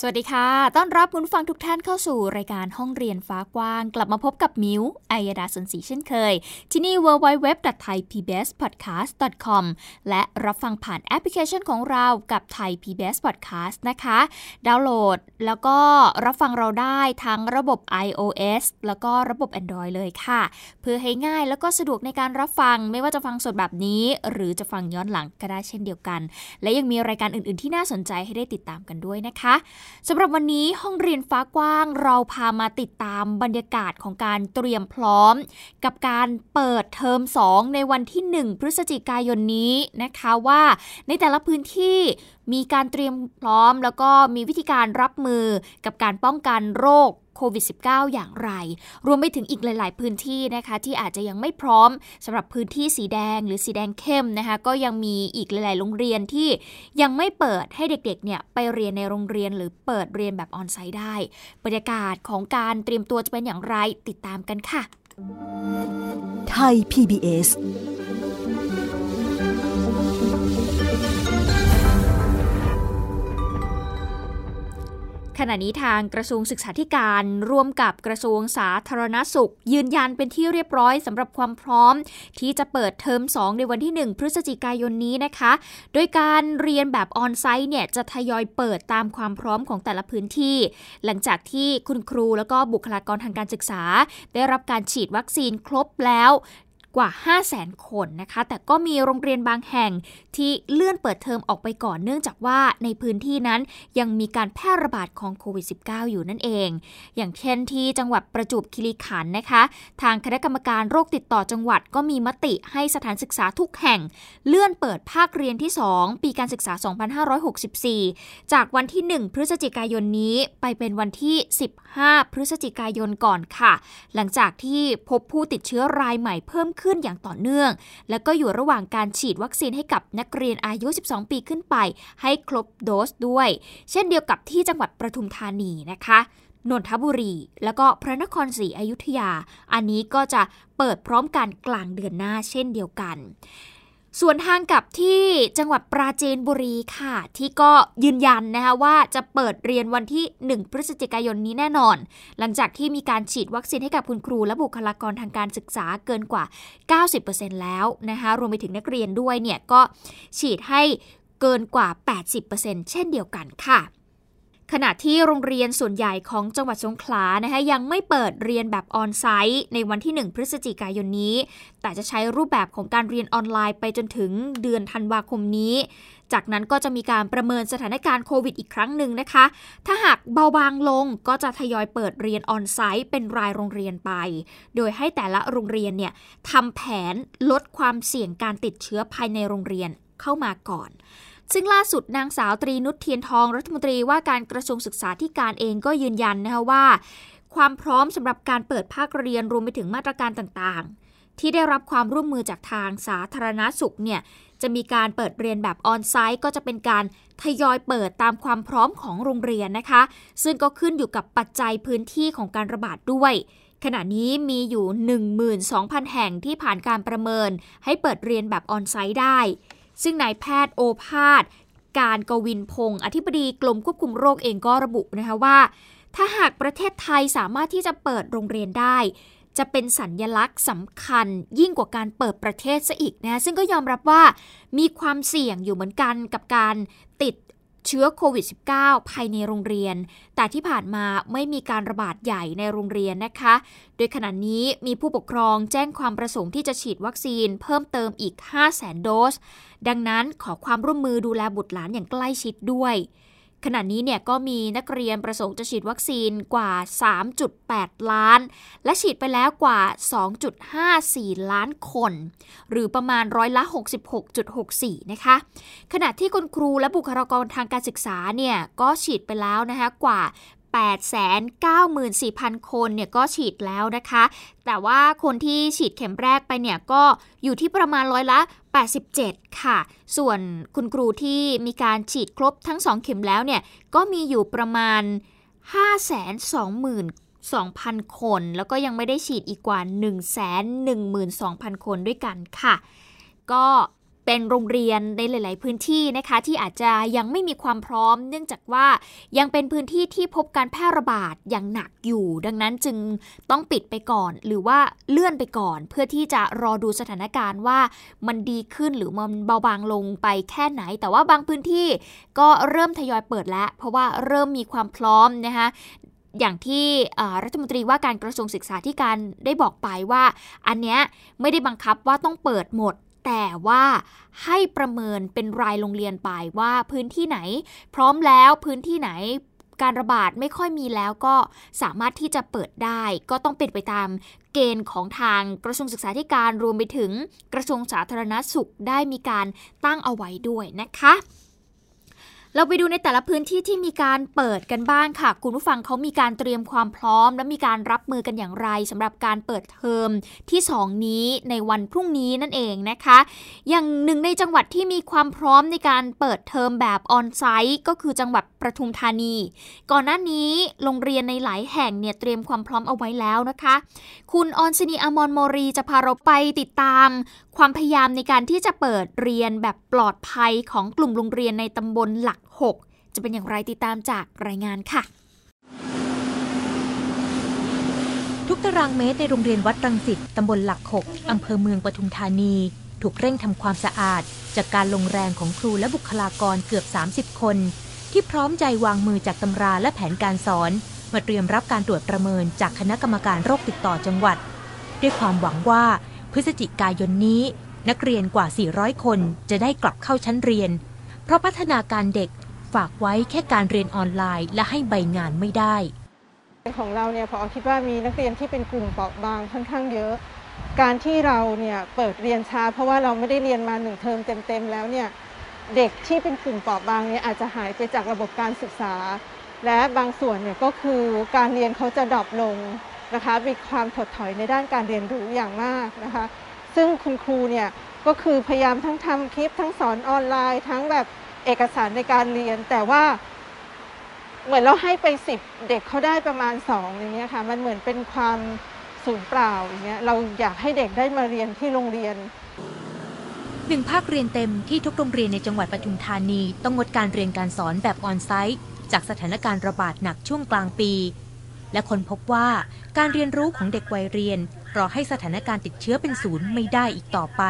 สวัสดีค่ะ ต้อนรับคุณฟังทุกท่านเข้าสู่รายการห้องเรียนฟ้ากว้าง กลับมาพบกับมิวไอยดาสนศรีเช่นเคย ที่นี่ www.thaipbspodcast.com และรับฟังผ่านแอปพลิเคชันของเรากับ Thai PBS Podcast นะคะ ดาวน์โหลดแล้วก็รับฟังเราได้ทั้งระบบ iOS แล้วก็ระบบ Android เลยค่ะ เพื่อให้ง่ายแล้วก็สะดวกในการรับฟังไม่ว่าจะฟังสดแบบนี้ หรือจะฟังย้อนหลังก็ได้เช่นเดียวกัน และยังมีรายการอื่น ๆ ที่น่าสนใจให้ได้ติดตามกันด้วยนะคะสำหรับวันนี้ห้องเรียนฟ้ากว้างเราพามาติดตามบรรยากาศของการเตรียมพร้อม กับการเปิดเทอม 2 ในวันที่ 1 พฤศจิกายนนี้นะคะว่า ในแต่ละพื้นที่มีการเตรียมพร้อม แล้วก็มีวิธีการรับมือกับการป้องกันโรค โควิด -19 อย่างไร รวมไปถึงอีกหลาย ๆ พื้นที่นะคะ ที่อาจจะยังไม่พร้อมสำหรับพื้นที่สีแดงหรือสีแดงเข้มนะคะ ก็ยังมีอีกหลาย ๆ โรงเรียนที่ยังไม่เปิดให้เด็ก ๆ เนี่ยไปเรียนในโรงเรียนหรือเปิดเรียนแบบออนไซต์ได้ บรรยากาศของการเตรียมตัวจะเป็นอย่างไรติดตามกันค่ะ ไทย PBS ขณะนี้ทางกระทรวงศึกษาธิการร่วมกับกระทรวงสาธารณสุข ยืนยันเป็นที่เรียบร้อยสำหรับความพร้อม ที่จะเปิดเทอม 2 ในวันที่ 1 พฤศจิกายนนี้นะคะ โดยการเรียนแบบออนไซต์เนี่ยจะทยอยเปิดตามความพร้อมของแต่ละพื้นที่ หลังจากที่คุณครูแล้วก็บุคลากรทางการศึกษา ได้รับการฉีดวัคซีนครบแล้ว กว่า 5 0 0แสนคนนะคะ แต่ก็มีโรงเรียนบางแห่งที่เลื่อนเปิดเทอมออกไปก่อนเนื่องจากว่าในพื้นที่นั้นยังมีการแพร่ระบาดของโควิด -19 อยู่นั่นเอง อย่างเช่นที่จังหวัดประจวบคีรีขันธ์นะคะ ทางคณะกรรมการโรคติดต่อจังหวัดก็มีมติให้สถานศึกษาทุกแห่ง เลื่อนเปิดภาคเรียนที่ 2 ปีการศึกษา 2564 จากวันที่ 1 พฤศจิกายนนี้ไปเป็นวันที่ 15 พฤศจิกายนก่อนค่ะ หลังจากที่พบผู้ติดเชื้อรายใหม่เพิ่มขึ้นขึ้นอย่างต่อเนื่อง และก็อยู่ระหว่างการฉีดวัคซีนให้กับนักเรียนอายุ 12 ปีขึ้นไป ให้ครบโดสด้วย เช่นเดียวกับที่จังหวัดประทุมธานีนะคะนนทบุรี แล้วก็พระนครศรีอยุธยา อันนี้ก็จะเปิดพร้อมกันกลางเดือนหน้าเช่นเดียวกัน ส่วนทางกับที่จังหวัดปราจีนบุรีค่ะ ที่ก็ยืนยันนะคะว่าจะเปิดเรียนวันที่ 1 พฤศจิกายนนี้แน่นอน หลังจากที่มีการฉีดวัคซีนให้กับคุณครู และบุคลากรทางการศึกษาเกินกว่า 90%แล้วนะคะรวมไปถึงนักเรียนด้วยเนี่ยก็ฉีดให้เกินกว่า 80%เช่นเดียวกันค่ะ ขณะที่โรงเรียนส่วนใหญ่ของจังหวัดสงขลานะคะยังไม่เปิดเรียนแบบออนไซต์ในวันที่ 1 พฤศจิกายนนี้ แต่จะใช้รูปแบบของการเรียนออนไลน์ไปจนถึงเดือนธันวาคมนี้ จากนั้นก็จะมีการประเมินสถานการณ์โควิดอีกครั้งหนึ่งนะคะ ถ้าหากเบาบางลงก็จะทยอยเปิดเรียนออนไซต์เป็นรายโรงเรียนไป โดยให้แต่ละโรงเรียนเนี่ยทำแผนลดความเสี่ยงการติดเชื้อภายในโรงเรียนเข้ามาก่อน ซึ่งล่าสุดนางสาวตรีนุชเทียนทองรัฐมนตรีว่าการกระทรวงศึกษาธิการเองก็ยืนยันนะคะว่า ความพร้อมสำหรับการเปิดภาคเรียนรวมไปถึงมาตรการต่างๆ ที่ได้รับความร่วมมือจากทางสาธารณาสุขเนี่ยจะมีการเปิดเรียนแบบออนไซต์ก็จะเป็นการทยอยเปิดตามความพร้อมของโรงเรียนนะคะ ซึ่งก็ขึ้นอยู่กับปัจจัยพื้นที่ของการระบาดด้วย ขณะนี้มีอยู่ 12,000 แห่งที่ผ่านการประเมิน ให้เปิดเรียนแบบออนไซต์ได้ ซึ่งนายแพทย์โอภาสการกวินพงศ์อธิบดีกรมควบคุมโรคเองก็ระบุนะคะว่า ถ้าหากประเทศไทยสามารถที่จะเปิดโรงเรียนได้ จะเป็นสัญญลักษณ์สำคัญยิ่งกว่าการเปิดประเทศซะอีกนะซึ่งก็ยอมรับว่ามีความเสี่ยงอยู่เหมือนกันกับการติด เชื้อโควิด -19 ภายในโรงเรียน แต่ที่ผ่านมาไม่มีการระบาดใหญ่ในโรงเรียนนะคะ โดยขณะนี้มีผู้ปกครองแจ้งความประสงค์ที่จะฉีดวัคซีนเพิ่มเติมอีก 5 0 0 0 0 0 โดส ดังนั้นขอความร่วมมือดูแลบุตรหลานอย่างใกล้ชิดด้วย ขณะนี้เนี่ยก็มีนักเรียนประสงค์จะฉีดวัคซีนกว่า 3.8 ล้าน และฉีดไปแล้วกว่า 2.54 ล้านคน หรือประมาณร้อยละ 66.64 นะคะ ขณะที่คุณครูและบุคลากรทางการศึกษาเนี่ยก็ฉีดไปแล้วนะคะกว่า 894,000 คนเนี่ยก็ฉีดแล้วนะคะ แต่ว่าคนที่ฉีดเข็มแรกไปเนี่ยก็อยู่ที่ประมาณร้อยละ 87 ค่ะ ส่วนคุณครูที่มีการฉีดครบทั้ง 2 เข็มแล้วเนี่ยก็มีอยู่ประมาณ 520,000 2,000 คน แล้วก็ยังไม่ได้ฉีดอีกกว่า 112,000 คนด้วยกันค่ะ ก็ เป็นโรงเรียนในหลาย ๆ พื้นที่นะคะที่อาจจะยังไม่มีความพร้อม เนื่องจากว่ายังเป็นพื้นที่ที่พบการแพร่ระบาดอย่างหนักอยู่ ดังนั้นจึงต้องปิดไปก่อน หรือว่าเลื่อนไปก่อน เพื่อที่จะรอดูสถานการณ์ว่ามันดีขึ้นหรือมันเบาบางลงไปแค่ไหน แต่ว่าบางพื้นที่ก็เริ่มทยอยเปิดแล้ว เพราะว่าเริ่มมีความพร้อมนะคะอย่างที่รัฐมนตรีว่าการกระทรวงศึกษาธิการได้บอกไปว่า อันเนี้ยไม่ได้บังคับว่าต้องเปิดหมด แต่ว่าให้ประเมินเป็นรายโรงเรียนไปว่าพื้นที่ไหน พร้อมแล้วพื้นที่ไหนการระบาดไม่ค่อยมีแล้วก็สามารถที่จะเปิดได้ ก็ต้องเป็นไปตามเกณฑ์ของทางกระทรวงศึกษาธิการรวมไปถึงกระทรวงสาธารณสุขได้มีการตั้งเอาไว้ด้วยนะคะ เราไปดูในแต่ละพื้นที่ที่มีการเปิดกันบ้างค่ะ คุณผู้ฟังเขามีการเตรียมความพร้อม และมีการรับมือกันอย่างไรสำหรับการเปิดเทอมที่ 2 นี้ในวันพรุ่งนี้นั่นเองนะคะ อย่างหนึ่งในจังหวัดที่มีความพร้อมในการเปิดเทอมแบบออนไซต์ก็คือจังหวัดประทุมธานี ก่อนหน้านี้โรงเรียนในหลายแห่งเนี่ยเตรียมความพร้อมเอาไว้แล้วนะคะ คุณออนซินีอมอนโมรีจะพาเราไปติดตาม ความพยายามในการที่จะเปิดเรียนแบบปลอดภัยของกลุ่มโรงเรียนในตำบลหลัก 6 จะเป็นอย่างไรติดตามจากรายงานค่ะ ทุกตารางเมตรในโรงเรียนวัดรังสิตตำบลหลัก6อำเภอเมืองปทุมธานี ถูกเร่งทำความสะอาด จากการลงแรงของครูและบุคลากรเกือบ 30 คน ที่พร้อมใจวางมือจากตำราและแผนการสอนมาเตรียมรับการตรวจประเมินจากคณะกรรมการโรคติดต่อจังหวัด ด้วยความหวังว่าพฤศจิกายนนี้ นักเรียนกว่า 400 คนจะได้กลับเข้าชั้นเรียน เพราะพัฒนาการเด็ก ฝากไว้แค่การเรียนออนไลน์และให้ใบงานไม่ได้ของเราเนี่ยพอคิดว่ามีนักเรียนที่เป็นกลุ่มเปราะบางค่อนข้างเยอะ การที่เราเนี่ยเปิดเรียนช้า เพราะว่าเราไม่ได้เรียนมาหนึ่งเทอมเต็มๆแล้วเนี่ยเด็กที่เป็นกลุ่มเปราะบางเนี่ยอาจจะหายไปจากระบบการศึกษา และบางส่วนเนี่ยก็คือการเรียนเขาจะดรอปลงนะคะมีความถดถอยในด้านการเรียนรู้อย่างมากนะคะ ซึ่งคุณครูเนี่ยก็คือพยายามทั้งทำคลิปทั้งสอนออนไลน์ ทั้งแบบ เอกสารในการเรียน แต่ว่า เหมือนเราให้ไปสิบเด็กเขาได้ประมาณสองอย่างเงี้ยค่ะ มันเหมือนเป็นความสูญเปล่าอย่างเงี้ยเราอยากให้เด็กได้มาเรียนที่โรงเรียนหนึ่งภาคเรียนเต็มที่ทุกโรงเรียนในจังหวัดปทุมธานี ต้องงดการเรียนการสอนแบบออนไซต์ จากสถานการณ์ระบาดหนักช่วงกลางปี และคนพบว่าการเรียนรู้ของเด็กวัยเรียน รอให้สถานการณ์ติดเชื้อเป็นศูนย์ไม่ได้อีกต่อไป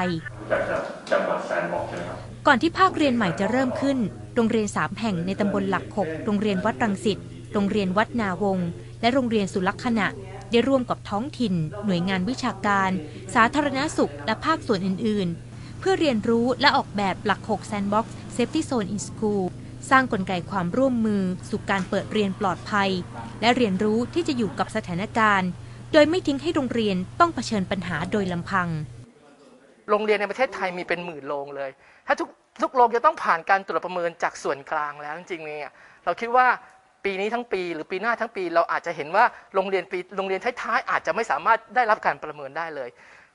จังหวัดแสนบอกใช่ไหมครับ ก่อนที่ภาคเรียนใหม่จะเริ่มขึ้น โรงเรียนสามแห่งในตำบลหลักหกโรงเรียนวัดรังสิต โรงเรียนวัดนาวง และโรงเรียนสุลักษณะ ได้ร่วมกับท้องถิ่น หน่วยงานวิชาการ สาธารณสุข และภาคส่วนอื่น ๆ เพื่อเรียนรู้และออกแบบหลัก6 Sandbox Safety Zone in School สร้างกลไกความร่วมมือสู่การเปิดเรียนปลอดภัย และเรียนรู้ที่จะอยู่กับสถานการณ์ โดยไม่ทิ้งให้โรงเรียนต้องเผชิญปัญหาโดยลำพัง โรงเรียนในประเทศไทยมีเป็นหมื่นโรงเลย ถ้าทุกทุกโรงจะต้องผ่านการตรวจประเมินจากส่วนกลางแล้วจริงๆเนี่ยเราคิดว่าปีนี้ทั้งปีหรือปีหน้าทั้งปี เราอาจจะเห็นว่าโรงเรียนปีโรงเรียนท้ายๆอาจจะไม่สามารถได้รับการประเมินได้เลย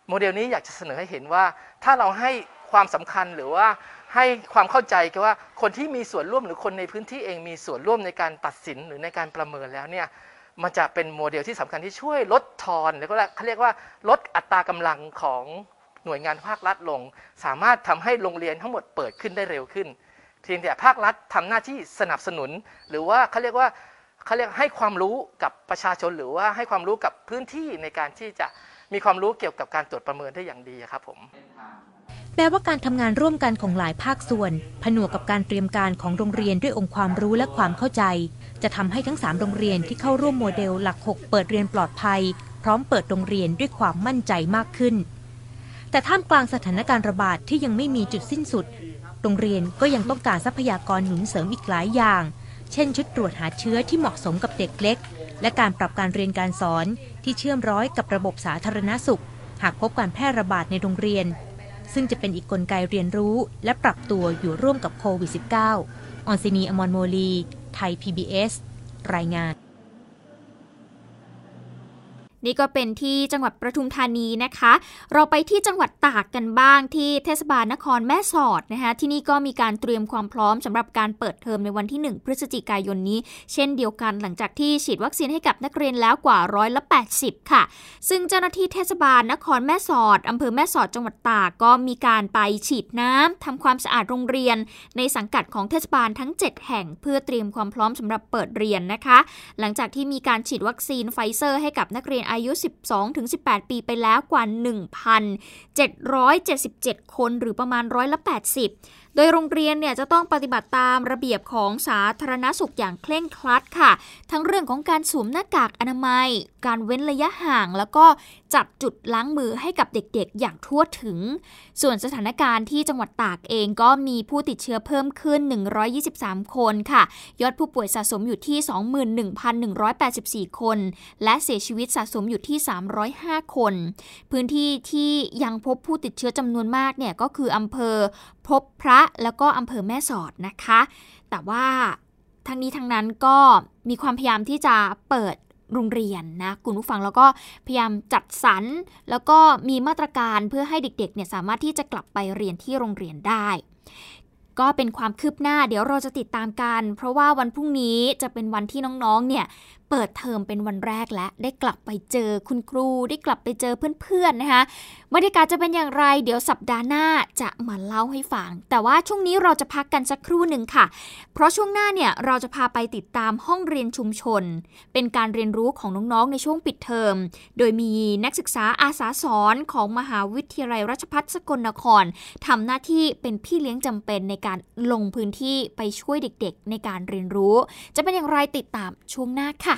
โมเดลนี้อยากจะเสนอให้เห็นว่า ถ้าเราให้ความสำคัญหรือว่าให้ความเข้าใจกันว่าคนที่มีส่วนร่วมหรือคนในพื้นที่เองมีส่วนร่วมในการตัดสินหรือในการประเมินแล้วเนี่ยมันจะเป็นโมเดลที่สำคัญที่ช่วยลดทอนหรือก็เขาเรียกว่าลดอัตรากำลังของ หน่วยงานภาครัฐลง สามารถทำให้โรงเรียนทั้งหมดเปิดขึ้นได้เร็วขึ้นเพียงแต่ภาครัฐทำหน้าที่สนับสนุน หรือว่าเขาเรียกว่าเขาเรียกให้ความรู้กับประชาชน หรือว่าให้ความรู้กับพื้นที่ในการที่จะมีความรู้เกี่ยวกับการตรวจประเมินได้อย่างดีครับผมแม้ว่าการทำงานร่วมกันของหลายภาคส่วน ผนวกกับการเตรียมการของโรงเรียนด้วยองค์ความรู้และความเข้าใจ จะทำให้ทั้ง 3 โรงเรียนที่เข้าร่วมโมเดลหลัก 6 เปิดเรียนปลอดภัย พร้อมเปิดโรงเรียนด้วยความมั่นใจมากขึ้น แต่ท่ามกลางสถานการณ์ระบาดที่ยังไม่มีจุดสิ้นสุด โรงเรียนก็ยังต้องการทรัพยากรหนุนเสริมอีกหลายอย่าง เช่น ชุดตรวจหาเชื้อที่เหมาะสมกับเด็กเล็ก และการปรับการเรียนการสอนที่เชื่อมร้อยกับระบบสาธารณสุข หากพบการแพร่ระบาดในโรงเรียน ซึ่งจะเป็นอีกกลไกเรียนรู้และปรับตัวอยู่ร่วมกับโควิด -19 อรสินีอมรโมฬี ไทย PBS รายงาน นี่ก็เป็นที่จังหวัดประทุมธานีนะคะ เราไปที่จังหวัดตากกันบ้างที่เทศบาลนครแม่สอดนะคะที่นี่ก็มีการเตรียมความพร้อมสำหรับการเปิดเทอมในวันที่ 1 พฤศจิกายนนี้ เช่นเดียวกันหลังจากที่ฉีดวัคซีนให้กับนักเรียนแล้วกว่าร้อยละ80 ค่ะ ซึ่งเจ้าหน้าที่เทศบาลนครแม่สอดอำเภอแม่สอดจังหวัดตากก็มีการไปฉีดน้ำทำความสะอาดโรงเรียน ในสังกัดของเทศบาลทั้ง 7 แห่ง เพื่อเตรียมความพร้อมสำหรับเปิดเรียนนะคะ หลังจากที่มีการฉีดวัคซีนไฟเซอร์ให้กับนักเรียนอายุ 12-18 ปีไปแล้วกว่า 1,777 คนหรือประมาณร้อยละ 80โดยโรงเรียนเนี่ยจะต้องปฏิบัติตามระเบียบของสาธารณสุขอย่างเคร่งครัดค่ะ ทั้งเรื่องของการสวมหน้ากากอนามัย การเว้นระยะห่าง แล้วก็จัดจุดล้างมือให้กับเด็กๆ อย่างทั่วถึง ส่วนสถานการณ์ที่จังหวัดตากเองก็มีผู้ติดเชื้อเพิ่มขึ้น 123 คนค่ะ ยอดผู้ป่วยสะสมอยู่ที่ 21,184 คน และเสียชีวิตสะสมอยู่ที่ 305 คน พื้นที่ที่ยังพบผู้ติดเชื้อจำนวนมากเนี่ยก็คืออำเภอพบพระแล้วก็อำเภอแม่สอดนะคะ แต่ว่าทั้งนี้ทั้งนั้นก็มีความพยายามที่จะเปิดโรงเรียนนะคุณผู้ฟังแล้วก็พยายามจัดสรรแล้วก็มีมาตรการเพื่อให้เด็กๆเนี่ยสามารถที่จะกลับไปเรียนที่โรงเรียนได้ ก็เป็นความคืบหน้าเดี๋ยวเราจะติดตามกัน เพราะว่าวันพรุ่งนี้จะเป็นวันที่น้องๆเนี่ย เปิดเทอมเป็นวันแรกและได้กลับไปเจอคุณครู ได้กลับไปเจอเพื่อนๆนะคะบรรยากาศจะเป็นอย่างไร เดี๋ยวสัปดาห์หน้าจะมาเล่าให้ฟัง แต่ว่าช่วงนี้เราจะพักกันสักครู่หนึ่งค่ะ เพราะช่วงหน้าเนี่ยเราจะพาไปติดตามห้องเรียนชุมชน เป็นการเรียนรู้ของน้องๆในช่วงปิดเทอม โดยมีนักศึกษาอาสาสอนของมหาวิทยาลัยราชภัฏสกลนครทำหน้าที่เป็นพี่เลี้ยงจำเป็นในการลงพื้นที่ไปช่วยเด็กๆ ในการเรียนรู้ จะเป็นอย่างไรติดตามช่วงหน้าค่ะ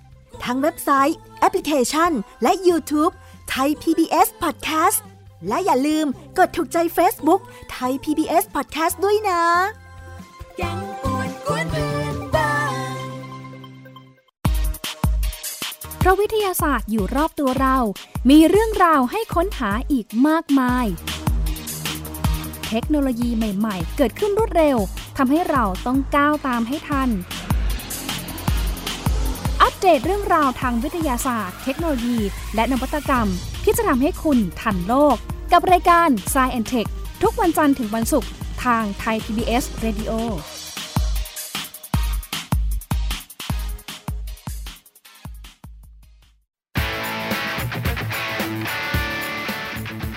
ทั้งเว็บไซต์ แอปพลิเคชัน และ YouTube ไทย PBS Podcast และอย่าลืมกดถูกใจ Facebook ไทย PBS Podcast ด้วยนะแกงปวนกวนเพื่อนบ้านเพราะวิทยาศาสตร์อยู่รอบตัวเรา มีเรื่องราวให้ค้นหาอีกมากมาย เทคโนโลยีใหม่ ๆ เกิดขึ้นรวดเร็วทำให้เราต้องก้าวตามให้ทัน เดตเรื่องราวทางวิทยาศาสตร์ เทคโนโลยี และนวัตกรรม ที่จะทำให้คุณทันโลก กับรายการ s c i e n t e c h ทุกวันจันทร์ถึงวันศุกร์ทางไทย PBS Radio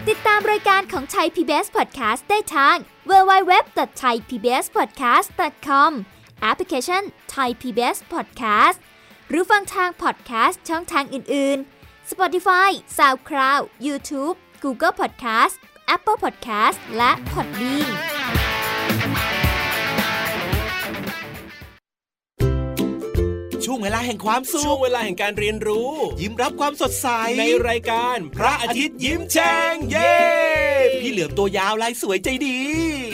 ติดตามรายการของไทย PBS Podcast ได้ทาง www.thaipbspodcast.com แอปพลิเคชัน Thai PBS Podcast หรือฟังทาง podcast ช่องทางอื่น ๆ Spotify SoundCloud YouTube Google Podcast Apple Podcast และ Podbean ช่วงเวลาแห่งความสุขช่วงเวลาแห่งการเรียนรู้ ยิ้มรับความสดใส ในรายการพระอาทิตย์ยิ้มแฉ่งเย้ พี่เหลือมตัวยาวลายสวยใจดีพี่แ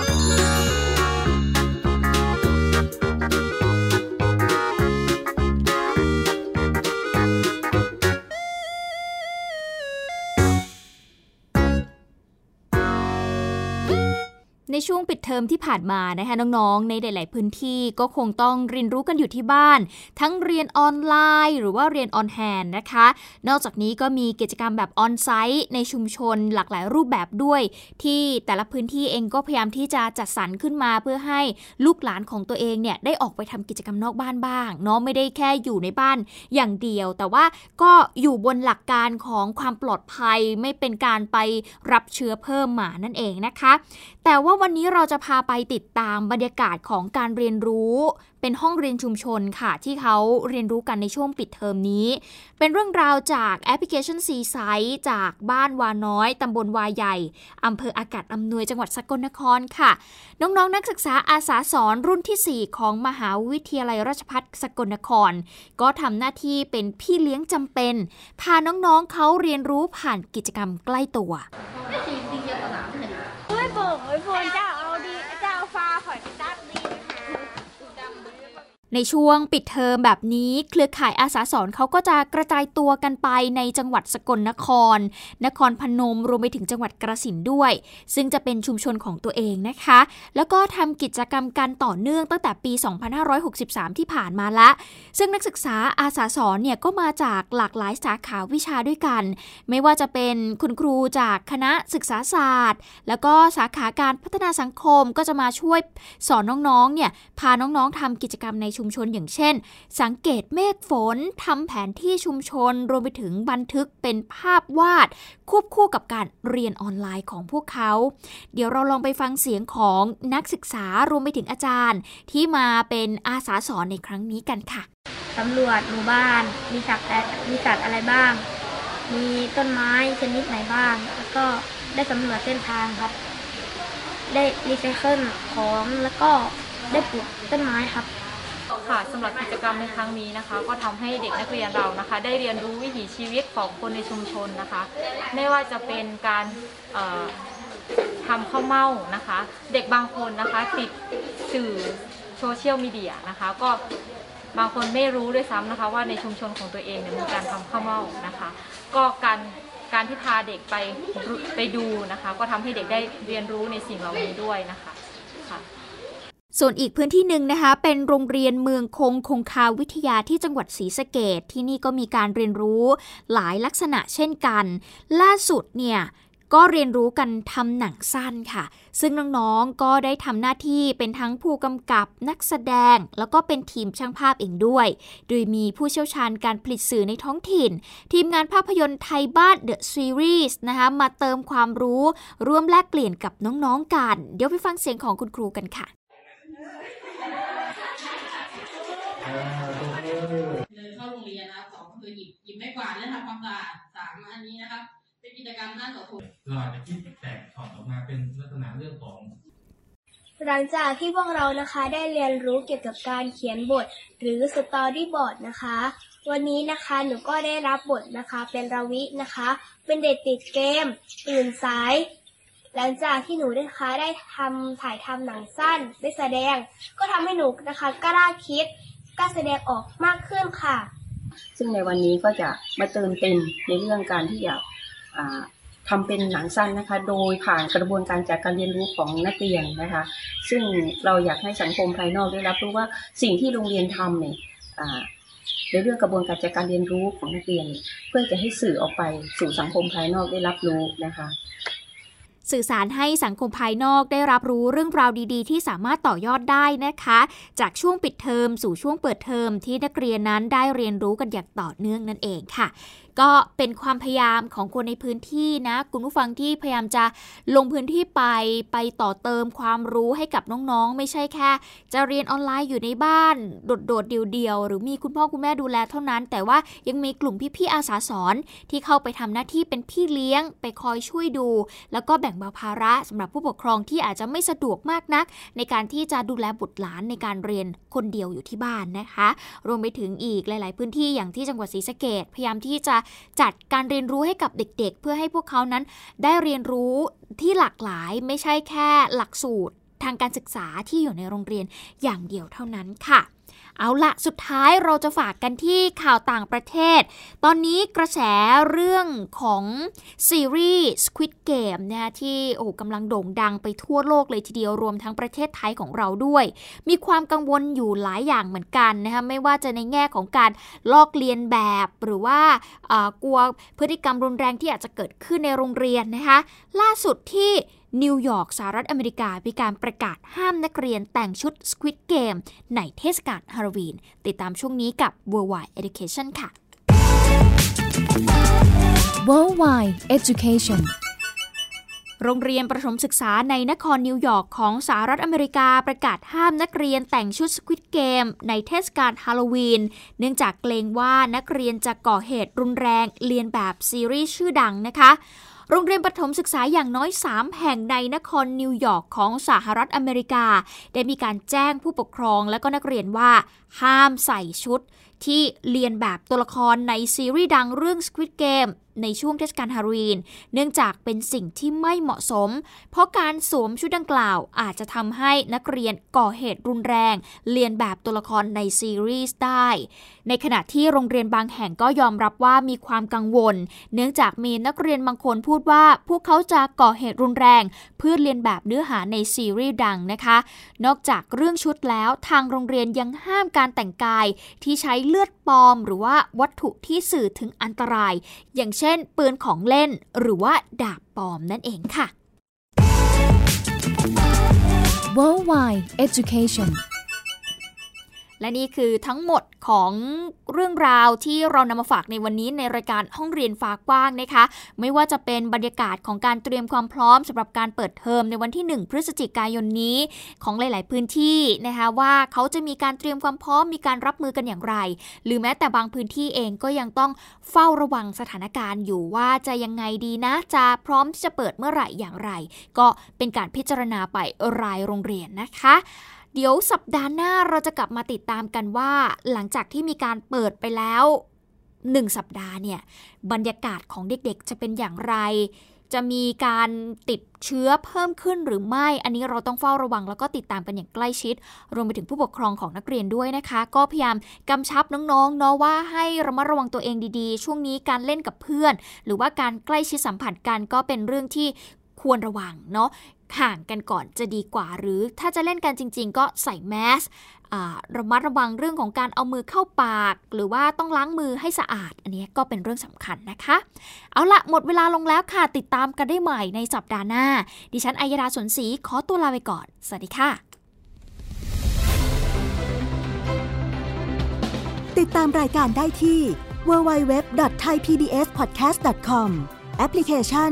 ในช่วงปิดเทอมที่ผ่านมานะคะน้องๆ ในหลาย ๆ พื้นที่ก็คงต้องเรียนรู้กันอยู่ที่บ้าน ทั้งเรียนออนไลน์ หรือว่าเรียน on-hand นะคะ นอกจากนี้ก็มีกิจกรรมแบบ on-site ในชุมชนหลากหลายรูปแบบด้วย ที่แต่ละพื้นที่เองก็พยายามที่จะจัดสรรขึ้นมาเพื่อให้ลูกหลานของตัวเองเนี่ยได้ออกไปทำกิจกรรมนอกบ้านบ้างเนาะไม่ได้แค่อยู่ในบ้านอย่างเดียว แต่ว่าก็อยู่บนหลักการของความปลอดภัยไม่เป็นการไปรับเชื้อเพิ่มมานั่นเองนะคะแต่ว่าวันนี้เราจะพาไปติดตามบรรยากาศของการเรียนรู้ เป็นห้องเรียนชุมชนค่ะ ที่เขาเรียนรู้กันในช่วงปิดเทอมนี้ เป็นเรื่องราวจากแอปพลิเคชันซีไซต์จากบ้านวาน้อยตำบลวาใหญ่อำเภออากาศอำนวยจังหวัดสกลนครค่ะ น้องๆนนักศึกษาอาสาสอนรุ่นที่ 4 ของมหาวิทยาลัยราชภัฏสกลนคร ก็ทำหน้าที่เป็นพี่เลี้ยงจำเป็น พาน้องๆเขาเรียนรู้ผ่านกิจกรรมใกล้ตัว ไม่บอกไอ้พนจะเอาดีจะเอาฟ้าขอยตัดดีนะคะ ในช่วงปิดเทอมแบบนี้เครือข่ายอาสาสอนเขาก็จะกระจายตัวกันไปในจังหวัดสกลนคร นครพนมรวมไปถึงจังหวัดกระสินด้วย ซึ่งจะเป็นชุมชนของตัวเองนะคะ แล้วก็ทำกิจกรรมกันต่อเนื่องตั้งแต่ปี 2563 ที่ผ่านมาละ ซึ่งนักศึกษาอาสาสอนเนี่ยก็มาจากหลากหลายสาขาวิชาด้วยกัน ไม่ว่าจะเป็นคุณครูจากคณะศึกษาศาสตร์ แล้วก็สาขาการพัฒนาสังคมก็จะมาช่วยสอนน้องๆเนี่ยพาน้องๆทำกิจกรรมในชุุมชนอย่างเช่น สังเกตเมฆฝนทำแผนที่ชุมชนรวมไปถึงบันทึกเป็นภาพวาด ควบคู่กับการเรียนออนไลน์ของพวกเขา เดี๋ยวเราลองไปฟังเสียงของนักศึกษารวมไปถึงอาจารย์ ที่มาเป็นอาสาสอนในครั้งนี้กันค่ะสำรวจหมู่บ้าน มีสัตว์มีสัตว์อะไรบ้าง มีต้นไม้ชนิดไหนบ้าง แล้วก็ได้สำรวจเส้นทางครับ ได้รีไซเคิลของแล้วก็ได้ปลูกต้นไม้ครับ ค่ะสำหรับกิจกรรมในครั้งนี้นะคะ ก็ทำให้เด็กนักเรียนเรานะคะ ได้เรียนรู้วิถีชีวิตของคนในชุมชนนะคะ ไม่ว่าจะเป็นการทำข้าวเม่านะคะ เด็กบางคนนะคะติดสื่อโซเชียลมีเดียนะคะ ก็บางคนไม่รู้ด้วยซ้ำนะคะ ว่าในชุมชนของตัวเองเนี่ยมีการทำข้าวเม่านะคะ ก็การการที่พาเด็กไปไปดูนะคะ ก็ทำให้เด็กได้เรียนรู้ในสิ่งเหล่านี้ด้วยนะคะค่ะ ส่วนอีกพื้นที่หนึ่งนะคะ เป็นโรงเรียนเมืองคงคงคาวิทยาที่จังหวัดศรีสะเกดที่นี่ก็มีการเรียนรู้หลายลักษณะเช่นกัน ล่าสุดเนี่ยก็เรียนรู้กันทำหนังสั้นค่ะ ซึ่งน้องๆ ก็ได้ทำหน้าที่เป็นทั้งผู้กำกับนักแสดง แล้วก็เป็นทีมช่างภาพเองด้วย โดยมีผู้เชี่ยวชาญการผลิตสื่อในท้องถิ่น ทีมงานภาพยนตร์ไทยบ้าน The Series นะคะมาเติมความรู้ ร่วมแลกเปลี่ยนกับน้องๆกัน เดี๋ยวไปฟังเสียงของคุณครูกันค่ะ เดินเข้าโรงเรียนนะครับสองคือหยิบหยิบไม้กวาดและทำความสะอาดสามอันนี้นะครับเป็นกิจกรรมหน้าเสาธงเราอาจจะคิดแตกถอดออกมาเป็นลักษณะเรื่องของ หลังจากที่พวกเรานะคะได้เรียนรู้เกี่ยวกับการเขียนบทหรือสตอรี่บอร์ดนะคะ วันนี้นะคะหนูก็ได้รับบทนะคะเป็นราวินะคะ เป็นเด็กติดเกม ตื่นสาย หลังจากที่หนูได้นะคะได้ทำถ่ายทำหนังสั้นได้แสดง ก็ทำให้หนูนะคะกล้าคิดก ล้าแสดงออกมากขึ้นค่ะ ซึ่งในวันนี้ก็จะมาเติมเต็มในเรื่องการที่จะอ่าทำเป็นหนังสั้นนะคะ โดยผ่านกระบวนการจากการเรียนรู้ของนักเรียนนะคะ ซึ่งเราอยากให้สังคมภายนอกได้รับรู้ว่าสิ่งที่โรงเรียนทำเนี่ยในเรื่องกระบวนการจัดการเรียนรู้ของนักเรียน เพื่อจะให้สื่อออกไปสู่สังคมภายนอกได้รับรู้นะคะ สื่อสารให้สังคมภายนอกได้รับรู้เรื่องราวดีๆ ที่สามารถต่อยอดได้นะคะ จากช่วงปิดเทอมสู่ช่วงเปิดเทอมที่นักเรียนนั้นได้เรียนรู้กันอย่างต่อเนื่องนั่นเองค่ะก็เป็นความพยายามของคนในพื้นที่นะ คุณผู้ฟังที่พยายามจะลงพื้นที่ไปไปต่อเติมความรู้ให้กับน้องๆ ไม่ใช่แค่ จะเรียนออนไลน์อยู่ในบ้าน โดดๆเดียวๆ หรือมีคุณพ่อคุณแม่ดูแลเท่านั้น แต่ว่ายังมีกลุ่มพี่ๆอาสาสอนที่เข้าไปทำหน้าที่เป็นพี่เลี้ยง ไปคอยช่วยดู แล้วก็แบ่งเบาภาระสำหรับผู้ปกครองที่อาจจะไม่สะดวกมากนัก ในการที่จะดูแลบุตรหลานในการเรียนคนเดียวอยู่ที่บ้านนะคะ รวมไปถึงอีกหลาย ๆ พื้นที่อย่างที่จังหวัดศรีสะเกดพยายามที่จะจัดการเรียนรู้ให้กับเด็กๆ เพื่อให้พวกเขานั้นได้เรียนรู้ที่หลากหลายไม่ใช่แค่หลักสูตรทางการศึกษาที่อยู่ในโรงเรียนอย่างเดียวเท่านั้นค่ะ เอาละสุดท้ายเราจะฝากกันที่ข่าวต่างประเทศ ตอนนี้กระแสเรื่องของซีรีส์ Squid Game นะที่โอ้กำลังโด่งดังไปทั่วโลกเลยทีเดียวรวมทั้งประเทศไทยของเราด้วย มีความกังวลอยู่หลายอย่างเหมือนกันนะคะไม่ว่าจะในแง่ของการลอกเลียนแบบหรือว่ากลัวพฤติกรรมรุนแรงที่อาจจะเกิดขึ้นในโรงเรียนนะคะล่าสุดที่ นิวยอร์กสหรัฐอเมริกามีการประกาศห้ามนักเรียนแต่งชุด Squid Game ในเทศกาลฮาโลวีน ติดตามช่วงนี้กับ Worldwide Education ค่ะ Worldwide Education โรงเรียนประถมศึกษาในนครนิวยอร์กของสหรัฐอเมริกาประกาศห้ามนักเรียนแต่งชุด Squid Game ในเทศกาลฮาโลวีน เนื่องจากเกรงว่านักเรียนจะก่อเหตุรุนแรงเลียนแบบซีรีส์ชื่อดังนะคะ โรงเรียนประถมศึกษาอย่างน้อย 3 แห่งในนครนิวยอร์กของสหรัฐอเมริกา ได้มีการแจ้งผู้ปกครองและก็นักเรียนว่า ห้ามใส่ชุดที่เลียนแบบตัวละครในซีรีส์ดังเรื่อง Squid Game ในช่วงเทศกาลฮาโลวีน เนื่องจากเป็นสิ่งที่ไม่เหมาะสม เพราะการสวมชุดดังกล่าวอาจจะทำให้นักเรียนก่อเหตุรุนแรงเรียนแบบตัวละครในซีรีส์ได้ ในขณะที่โรงเรียนบางแห่งก็ยอมรับว่ามีความกังวล เนื่องจากมีนักเรียนบางคนพูดว่า พวกเขาจะก่อเหตุรุนแรง เพื่อเรียนแบบเนื้อหาในซีรีส์ดังนะคะ นอกจากเรื่องชุดแล้วทางโรงเรียนยังห้ามการแต่งกาย ที่ใช้เลือดปลอม หรือว่าวัตถุที่สื่อถึงอันตราย อย่างเช่น ปืนของเล่นหรือว่าดาบปลอมนั่นเองค่ะ Worldwide Education และนี่คือทั้งหมดของเรื่องราวที่เรานำมาฝากในวันนี้ในรายการห้องเรียนฟ้ากว้างนะคะ ไม่ว่าจะเป็นบรรยากาศของการเตรียมความพร้อมสำหรับการเปิดเทอมในวันที่ 1 พฤศจิกายนนี้ของหลาย ๆ พื้นที่นะคะว่าเขาจะมีการเตรียมความพร้อมมีการรับมือกันอย่างไร หรือแม้แต่บางพื้นที่เองก็ยังต้องเฝ้าระวังสถานการณ์อยู่ว่าจะยังไงดีนะ จะพร้อมที่จะเปิดเมื่อไหร่อย่างไร ก็เป็นการพิจารณาไปรายโรงเรียนนะคะ เดี๋ยวสัปดาห์หน้าเราจะกลับมาติดตามกันว่า หลังจากที่มีการเปิดไปแล้วหนึ่งสัปดาห์เนี่ยบรรยากาศของเด็กๆ จะเป็นอย่างไร จะมีการติดเชื้อเพิ่มขึ้นหรือไม่ อันนี้เราต้องเฝ้าระวังแล้วก็ติดตามกันอย่างใกล้ชิด รวมไปถึงผู้ปกครองของนักเรียนด้วยนะคะ ก็พยายามกำชับน้องๆเนาะว่าให้ระมัดระวังตัวเองดีๆ ช่วงนี้การเล่นกับเพื่อน หรือว่าการใกล้ชิดสัมผัสกันก็เป็นเรื่องที่ ควรระวังเนาะห่างกันก่อนจะดีกว่า หรือถ้าจะเล่นกันจริง ๆ ก็ใส่แมสระมัดระวังเรื่องของการเอามือเข้าปาก หรือว่าต้องล้างมือให้สะอาด อันนี้ก็เป็นเรื่องสำคัญนะคะ เอาละหมดเวลาลงแล้วค่ะ ติดตามกันได้ใหม่ในสัปดาห์หน้า ดิฉันอัยดาสนศรีขอตัวลาไปก่อน สวัสดีค่ะ ติดตามรายการได้ที่ www.thaipbspodcast.com แอปพลิเคชัน